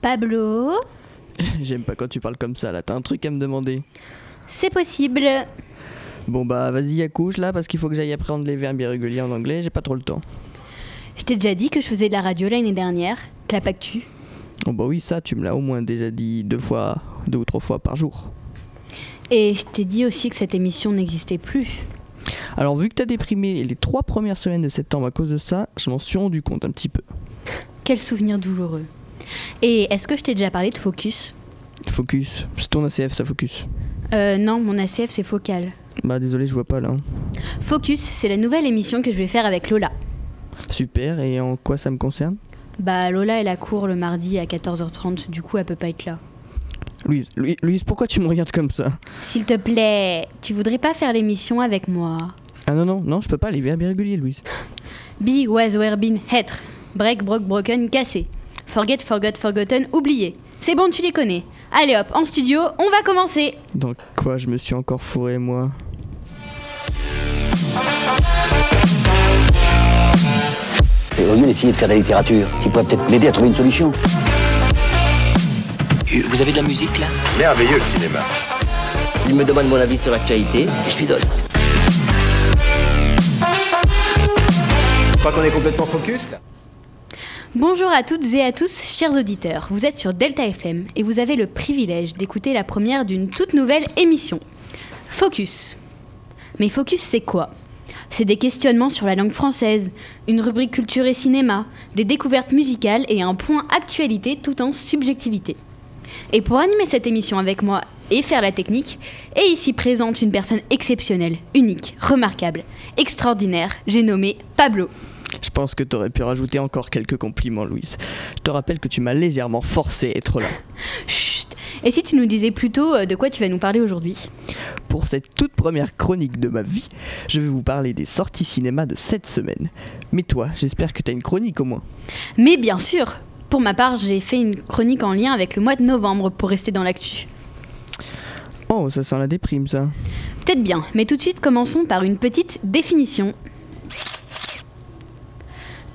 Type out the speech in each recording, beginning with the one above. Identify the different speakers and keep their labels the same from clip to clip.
Speaker 1: Pablo
Speaker 2: J'aime pas quand tu parles comme ça là, t'as un truc à me demander.
Speaker 1: C'est possible.
Speaker 2: Bon bah vas-y accouche là parce qu'il faut que j'aille apprendre les verbes irréguliers en anglais, j'ai pas trop le temps.
Speaker 1: Je t'ai déjà dit que je faisais de la radio l'année dernière. Clapactu.
Speaker 2: Oh bah oui ça tu me l'as au moins déjà dit deux fois, deux ou trois fois par jour.
Speaker 1: Et je t'ai dit aussi que cette émission n'existait plus.
Speaker 2: Alors vu que t'as déprimé les trois premières semaines de septembre à cause de ça, je m'en suis rendu compte un petit peu.
Speaker 1: Quel souvenir douloureux. Et est-ce que je t'ai déjà parlé de Focus?
Speaker 2: Focus, c'est ton ACF ça Focus?
Speaker 1: Euh non, mon ACF c'est Focal.
Speaker 2: Bah désolé je vois pas là.
Speaker 1: Focus, c'est la nouvelle émission que je vais faire avec Lola.
Speaker 2: Super, et en quoi ça me concerne?
Speaker 1: Bah Lola elle a cours le mardi à 14h30, du coup elle peut pas être là.
Speaker 2: Louise, Louise, Louise, pourquoi tu me regardes comme ça?
Speaker 1: S'il te plaît, tu voudrais pas faire l'émission avec moi?
Speaker 2: Ah non non, non je peux pas, les verbes irréguliers Louise.
Speaker 1: Be, was, were, been, être. Break, broke, broken, cassé. Forget, forgot, forgotten, oublié. C'est bon, tu les connais. Allez hop, en studio, on va commencer.
Speaker 2: Dans quoi je me suis encore fourré moi?
Speaker 3: Et au lieu d'essayer de faire de la littérature, qui pourrait peut-être m'aider à trouver une solution. Vous avez de la musique là?
Speaker 4: Merveilleux le cinéma.
Speaker 5: Il me demande mon avis sur l'actualité et je lui donne.
Speaker 4: Je crois qu'on est complètement focus là.
Speaker 1: Bonjour à toutes et à tous, chers auditeurs. Vous êtes sur Delta FM et vous avez le privilège d'écouter la première d'une toute nouvelle émission. Focus. Mais Focus, c'est quoi? C'est des questionnements sur la langue française, une rubrique culture et cinéma, des découvertes musicales et un point actualité tout en subjectivité. Et pour animer cette émission avec moi et faire la technique, est ici présente une personne exceptionnelle, unique, remarquable, extraordinaire, j'ai nommé Pablo.
Speaker 2: Je pense que t'aurais pu rajouter encore quelques compliments Louise. Je te rappelle que tu m'as légèrement forcé à être là.
Speaker 1: Chut Et si tu nous disais plutôt euh, de quoi tu vas nous parler aujourd'hui?
Speaker 2: Pour cette toute première chronique de ma vie, je vais vous parler des sorties cinéma de cette semaine. Mais toi, j'espère que t'as une chronique au moins.
Speaker 1: Mais bien sûr Pour ma part, j'ai fait une chronique en lien avec le mois de novembre pour rester dans l'actu.
Speaker 2: Oh, ça sent la déprime ça.
Speaker 1: Peut-être bien, mais tout de suite commençons par une petite définition.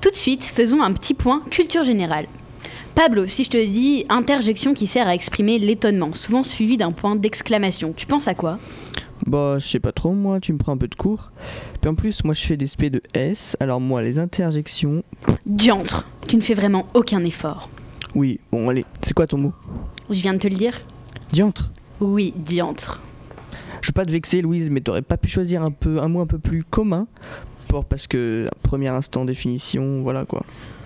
Speaker 1: Tout de suite, faisons un petit point culture générale. Pablo, si je te dis interjection qui sert à exprimer l'étonnement, souvent suivi d'un point d'exclamation, tu penses à quoi?
Speaker 2: Bah, je sais pas trop moi, tu me prends un peu de cours. Puis en plus, moi je fais des SP de S, alors moi les interjections.
Speaker 1: Diantre Tu ne fais vraiment aucun effort.
Speaker 2: Oui, bon allez, c'est quoi ton mot?
Speaker 1: Je viens de te le dire
Speaker 2: Diantre.
Speaker 1: Oui, diantre.
Speaker 2: Je veux pas te vexer Louise, mais t'aurais pas pu choisir un peu un mot un peu plus commun parce que premier instant définition, voilà quoi.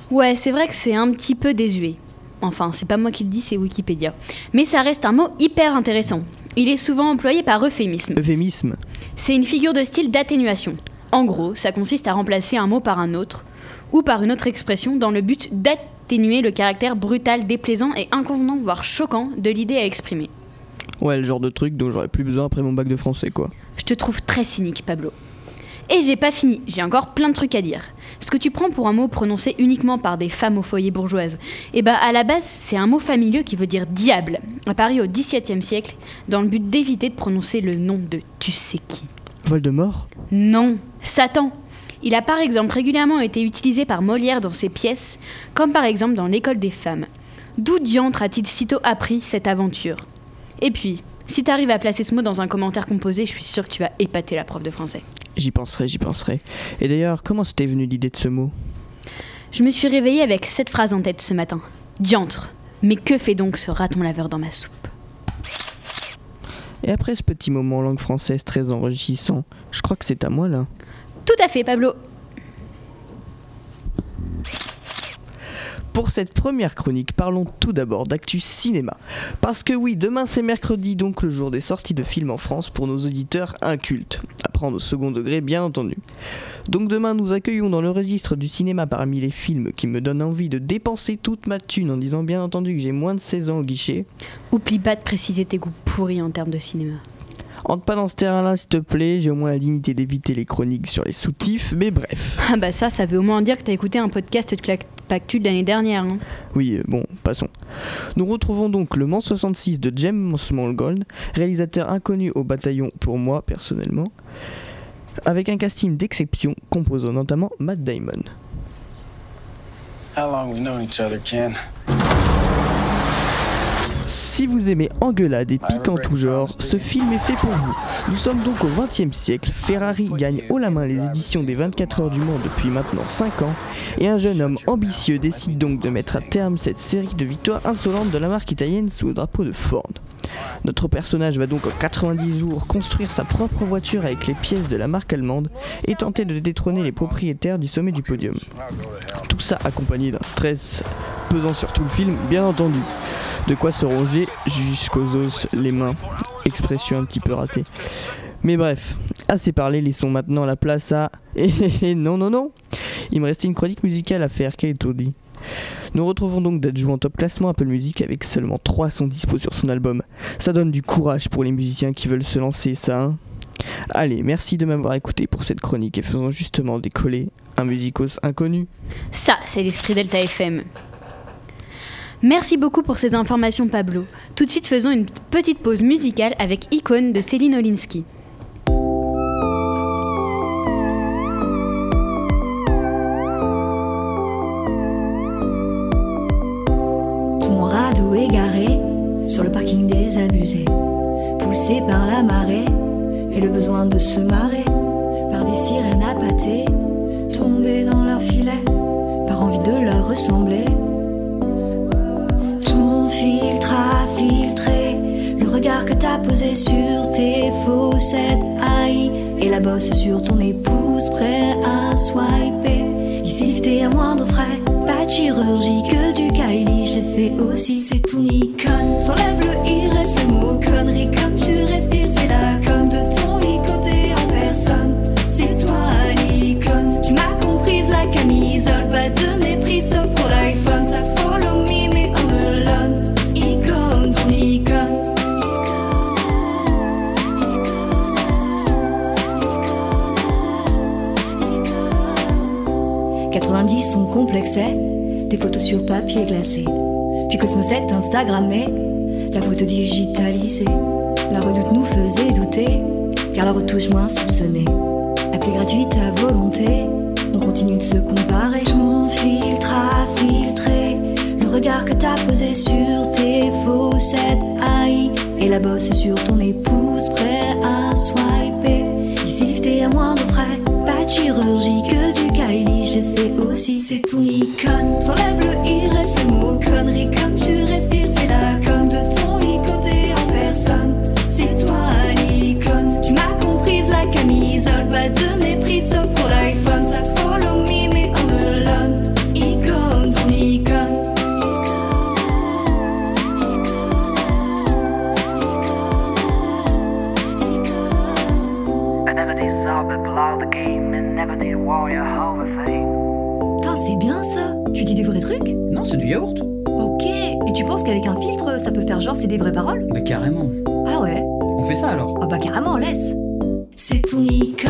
Speaker 1: Ouais, c'est vrai que c'est un petit peu désuet. Enfin, c'est pas moi qui le dis, c'est Wikipédia. Mais ça reste un mot hyper intéressant. Il est souvent employé par euphémisme.
Speaker 2: Euphémisme.
Speaker 1: C'est une figure de style d'atténuation. En gros, ça consiste à remplacer un mot par un autre, ou par une autre expression dans le but d'atténuer le caractère brutal, déplaisant et inconvenant, voire choquant de l'idée à exprimer.
Speaker 2: Ouais, le genre de truc dont j'aurais plus besoin après mon bac de français quoi.
Speaker 1: Je te trouve très cynique, Pablo. Et j'ai pas fini, j'ai encore plein de trucs à dire. Ce que tu prends pour un mot prononcé uniquement par des femmes au foyer bourgeoises, et bah à la base, c'est un mot familier qui veut dire diable, apparu au XVIIe siècle, dans le but d'éviter de prononcer le nom de tu sais qui.
Speaker 2: Voldemort
Speaker 1: Non, Satan. Il a par exemple régulièrement été utilisé par Molière dans ses pièces, comme par exemple dans L'école des femmes. D'où diantre a-t-il sitôt appris cette aventure? Et puis, si t'arrives à placer ce mot dans un commentaire composé, je suis sûre que tu vas épater la prof de français.
Speaker 2: J'y penserai, j'y penserai. Et d'ailleurs, comment c'était venu l'idée de ce mot?
Speaker 1: Je me suis réveillée avec cette phrase en tête ce matin. Diantre. Mais que fait donc ce raton laveur dans ma soupe?
Speaker 2: Et après ce petit moment langue française très enrichissant, je crois que c'est à moi là.
Speaker 1: Tout à fait, Pablo.
Speaker 2: Pour cette première chronique, parlons tout d'abord d'actu cinéma. Parce que oui, demain c'est mercredi, donc le jour des sorties de films en France pour nos auditeurs incultes. Prendre au second degré, bien entendu. Donc demain, nous accueillons dans le registre du cinéma parmi les films qui me donnent envie de dépenser toute ma thune en disant bien entendu que j'ai moins de 16 ans au guichet.
Speaker 1: Oublie pas de préciser tes goûts pourris en termes de cinéma.
Speaker 2: Entre pas dans ce terrain-là, s'il te plaît, j'ai au moins la dignité d'éviter les chroniques sur les soutifs, mais bref.
Speaker 1: Ah bah ça, ça veut au moins dire que t'as écouté un podcast de De l'année dernière. hein.
Speaker 2: Oui, euh, bon, passons. Nous retrouvons donc le Mans 66 de James Smallgold, réalisateur inconnu au bataillon pour moi personnellement, avec un casting d'exception composant notamment Matt Damon.
Speaker 6: How long we known each other, Ken?
Speaker 2: Si vous aimez engueulade et pique en tout genre, ce film est fait pour vous. Nous sommes donc au XXe siècle, Ferrari gagne haut la main les éditions des 24 heures du Mans depuis maintenant 5 ans, et un jeune homme ambitieux décide donc de mettre à terme cette série de victoires insolentes de la marque italienne sous le drapeau de Ford. Notre personnage va donc en 90 jours construire sa propre voiture avec les pièces de la marque allemande et tenter de détrôner les propriétaires du sommet du podium. Tout ça accompagné d'un stress pesant sur tout le film, bien entendu. De quoi se ronger jusqu'aux os les mains. Expression un petit peu ratée. Mais bref, assez parlé, laissons maintenant la place à... Eh non, non, non Il me restait une chronique musicale à faire, quel dit nous retrouvons donc d'adjoint en top classement Apple Music avec seulement 3 sons dispo sur son album. Ça donne du courage pour les musiciens qui veulent se lancer, ça hein Allez, merci de m'avoir écouté pour cette chronique et faisons justement décoller un musicos inconnu.
Speaker 1: Ça, c'est l'esprit Delta FM. Merci beaucoup pour ces informations Pablo. Tout de suite faisons une petite pause musicale avec Icône de Céline Olinsky.
Speaker 6: Ton radeau égaré sur le parking des abusés, poussé par la marée et le besoin de se marrer, par des sirènes appâtées, tombées dans leur filet, par envie de leur ressembler. Filtre a filtré le regard que t'as posé sur tes faussettes, aïe, et la bosse sur ton épouse, prêt à swiper. S'est lifté à moindre frais, pas de chirurgie que du Kylie, je l'ai fait aussi, c'est ton icône. T'enlèves le il reste le mot connerie, comme 90 sont complexés, des photos sur papier glacé. Puis Cosmo 7 Instagrammé, la photo digitalisée. La redoute nous faisait douter, car la retouche moins soupçonnée. Appli gratuite à volonté, on continue de se comparer. Ton filtre a filtré le regard que t'as posé sur tes faussettes, aïe, et la bosse sur ton épouse, prêt à swiper. C'est ton c'est
Speaker 7: du yaourt.
Speaker 6: Ok. Et tu penses qu'avec un filtre, ça peut faire genre c'est des vraies paroles?
Speaker 7: Bah carrément.
Speaker 6: Ah ouais?
Speaker 7: On fait ça alors.
Speaker 6: Ah bah carrément, laisse. C'est ton icône.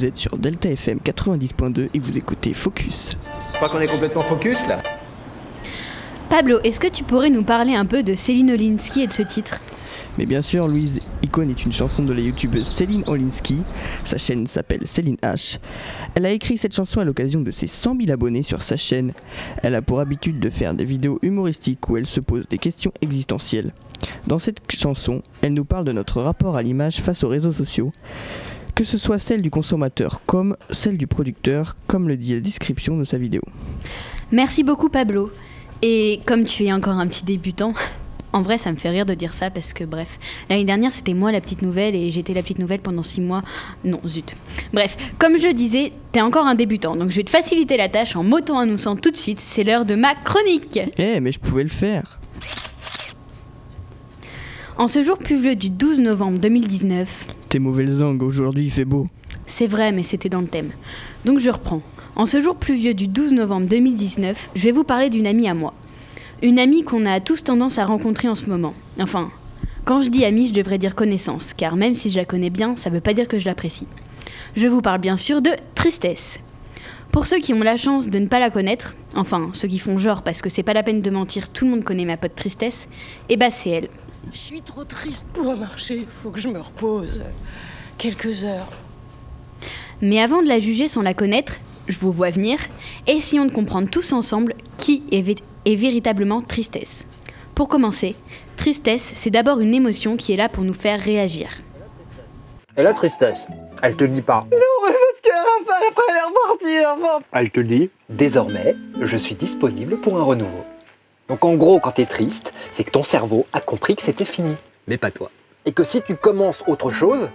Speaker 2: Vous êtes sur Delta FM 90.2 et vous écoutez Focus.
Speaker 4: Je crois qu'on est complètement focus là.
Speaker 1: Pablo, est-ce que tu pourrais nous parler un peu de Céline Olinsky et de ce titre?
Speaker 2: Mais bien sûr, Louise Icône est une chanson de la youtubeuse Céline Olinsky. Sa chaîne s'appelle Céline H. Elle a écrit cette chanson à l'occasion de ses 100 000 abonnés sur sa chaîne. Elle a pour habitude de faire des vidéos humoristiques où elle se pose des questions existentielles. Dans cette chanson, elle nous parle de notre rapport à l'image face aux réseaux sociaux. Que ce soit celle du consommateur comme celle du producteur, comme le dit la description de sa vidéo.
Speaker 1: Merci beaucoup Pablo. Et comme tu es encore un petit débutant, en vrai ça me fait rire de dire ça parce que bref, l'année dernière c'était moi la petite nouvelle et j'étais la petite nouvelle pendant six mois. Non, zut. Bref, comme je disais, t'es encore un débutant, donc je vais te faciliter la tâche en m'auto-annonçant tout de suite, c'est l'heure de ma chronique.
Speaker 2: Eh, mais je pouvais le faire
Speaker 1: En ce jour pluvieux du 12 novembre 2019,
Speaker 2: T'es mauvaise langue, aujourd'hui il fait beau.
Speaker 1: C'est vrai, mais c'était dans le thème. Donc je reprends. En ce jour pluvieux du 12 novembre 2019, je vais vous parler d'une amie à moi. Une amie qu'on a tous tendance à rencontrer en ce moment. Enfin, quand je dis amie, je devrais dire connaissance, car même si je la connais bien, ça ne veut pas dire que je l'apprécie. Je vous parle bien sûr de tristesse. Pour ceux qui ont la chance de ne pas la connaître, enfin ceux qui font genre parce que c'est pas la peine de mentir, tout le monde connaît ma pote tristesse, et bah c'est elle.
Speaker 7: Je suis trop triste pour marcher, faut que je me repose. Quelques heures.
Speaker 1: Mais avant de la juger sans la connaître, je vous vois venir, essayons de comprendre tous ensemble qui est, vé- est véritablement tristesse. Pour commencer, tristesse, c'est d'abord une émotion qui est là pour nous faire réagir.
Speaker 4: Et la tristesse, elle te dit pas.
Speaker 2: Parce qu'à la fin, après elle est repartie, enfin.
Speaker 4: Elle te dit,
Speaker 8: Désormais, je suis disponible pour un renouveau. Donc en gros, quand t'es triste, c'est que ton cerveau a compris que c'était fini. Mais pas toi. Et que si tu commences autre chose,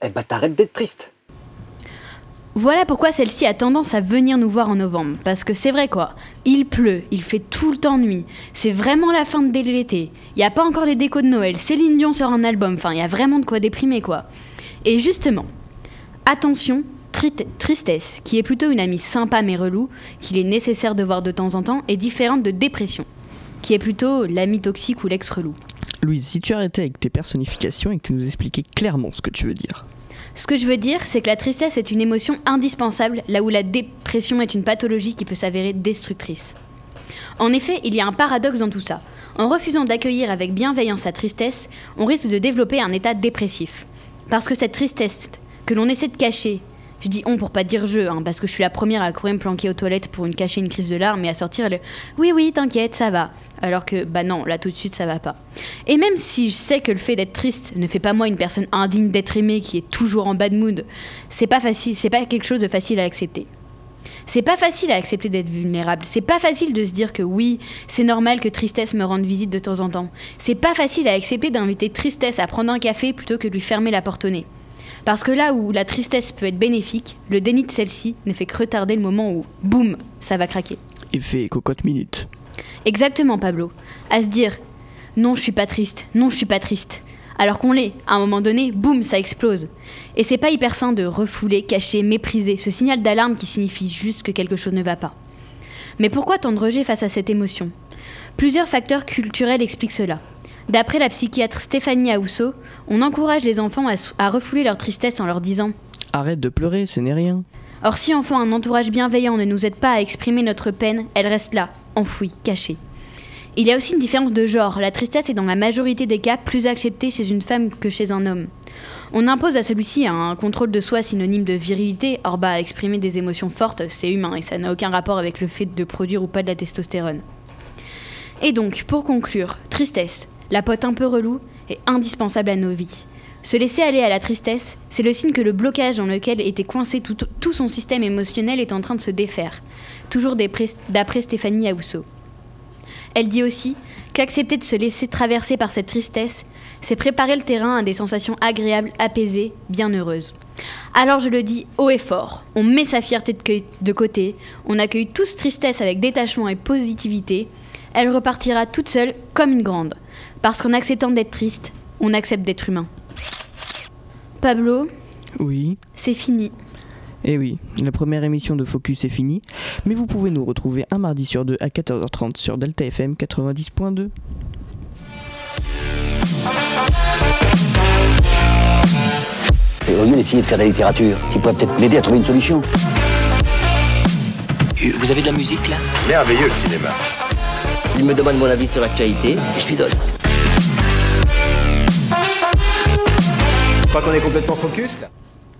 Speaker 8: eh ben t'arrêtes d'être triste.
Speaker 1: Voilà pourquoi celle-ci a tendance à venir nous voir en novembre. Parce que c'est vrai quoi, il pleut, il fait tout le temps nuit. C'est vraiment la fin de l'été. Il n'y a pas encore les décos de Noël. Céline Dion sort un album. Enfin, il y a vraiment de quoi déprimer quoi. Et justement, attention, tristesse, qui est plutôt une amie sympa mais relou, qu'il est nécessaire de voir de temps en temps, est différente de dépression, qui est plutôt l'ami toxique ou l'ex-relou.
Speaker 2: Louise, si tu arrêtais avec tes personnifications et que tu nous expliquais clairement ce que tu veux dire.
Speaker 1: Ce que je veux dire, c'est que la tristesse est une émotion indispensable, là où la dépression est une pathologie qui peut s'avérer destructrice. En effet, il y a un paradoxe dans tout ça. En refusant d'accueillir avec bienveillance sa tristesse, on risque de développer un état dépressif. Parce que cette tristesse que l'on essaie de cacher, je dis on pour pas dire je, hein, parce que je suis la première à courir me planquer aux toilettes pour une cacher une crise de larmes et à sortir le oui oui t'inquiète ça va, alors que bah non là tout de suite ça va pas. Et même si je sais que le fait d'être triste ne fait pas moi une personne indigne d'être aimée qui est toujours en bad mood, c'est pas facile, c'est pas quelque chose de facile à accepter. C'est pas facile à accepter d'être vulnérable. C'est pas facile de se dire que oui, c'est normal que tristesse me rende visite de temps en temps. C'est pas facile à accepter d'inviter tristesse à prendre un café plutôt que de lui fermer la porte au nez. Parce que là où la tristesse peut être bénéfique, le déni de celle-ci ne fait que retarder le moment où, boum, ça va craquer.
Speaker 2: Effet cocotte minute.
Speaker 1: Exactement, Pablo. À se dire non, je suis pas triste, non, je suis pas triste. Alors qu'on l'est, à un moment donné, boum, ça explose. Et c'est pas hyper sain de refouler, cacher, mépriser ce signal d'alarme qui signifie juste que quelque chose ne va pas. Mais pourquoi tant de rejet face à cette émotion? Plusieurs facteurs culturels expliquent cela. D'après la psychiatre Stéphanie Aousso, on encourage les enfants à, à refouler leur tristesse en leur disant
Speaker 2: Arrête de pleurer, ce n'est rien.
Speaker 1: Or, si enfant un entourage bienveillant ne nous aide pas à exprimer notre peine, elle reste là, enfouie, cachée. Il y a aussi une différence de genre. La tristesse est dans la majorité des cas plus acceptée chez une femme que chez un homme. On impose à celui-ci un contrôle de soi synonyme de virilité. Or, bah, exprimer des émotions fortes, c'est humain et ça n'a aucun rapport avec le fait de produire ou pas de la testostérone. Et donc, pour conclure, tristesse, la pote un peu relou, est indispensable à nos vies. Se laisser aller à la tristesse, c'est le signe que le blocage dans lequel était coincé tout, son système émotionnel est en train de se défaire. Toujours d'après Stéphanie Aousso. Elle dit aussi qu'accepter de se laisser traverser par cette tristesse, c'est préparer le terrain à des sensations agréables, apaisées, bien heureuses. Alors je le dis haut et fort, on met sa fierté de, de côté, on accueille tous tristesse avec détachement et positivité, elle repartira toute seule comme une grande. Parce qu'en acceptant d'être triste, on accepte d'être humain. Pablo,
Speaker 2: Oui.
Speaker 1: c'est fini.
Speaker 2: Eh oui, la première émission de Focus est finie, mais vous pouvez nous retrouver un mardi sur deux à 14h30 sur Delta FM 90.2.
Speaker 3: Et au lieu d'essayer de faire de la littérature, tu pourrais peut-être m'aider à trouver une solution.
Speaker 5: Vous avez de la musique là?
Speaker 9: Merveilleux le cinéma.
Speaker 5: Il me demande mon avis sur l'actualité et je lui donne.
Speaker 4: Je crois qu'on est complètement focus.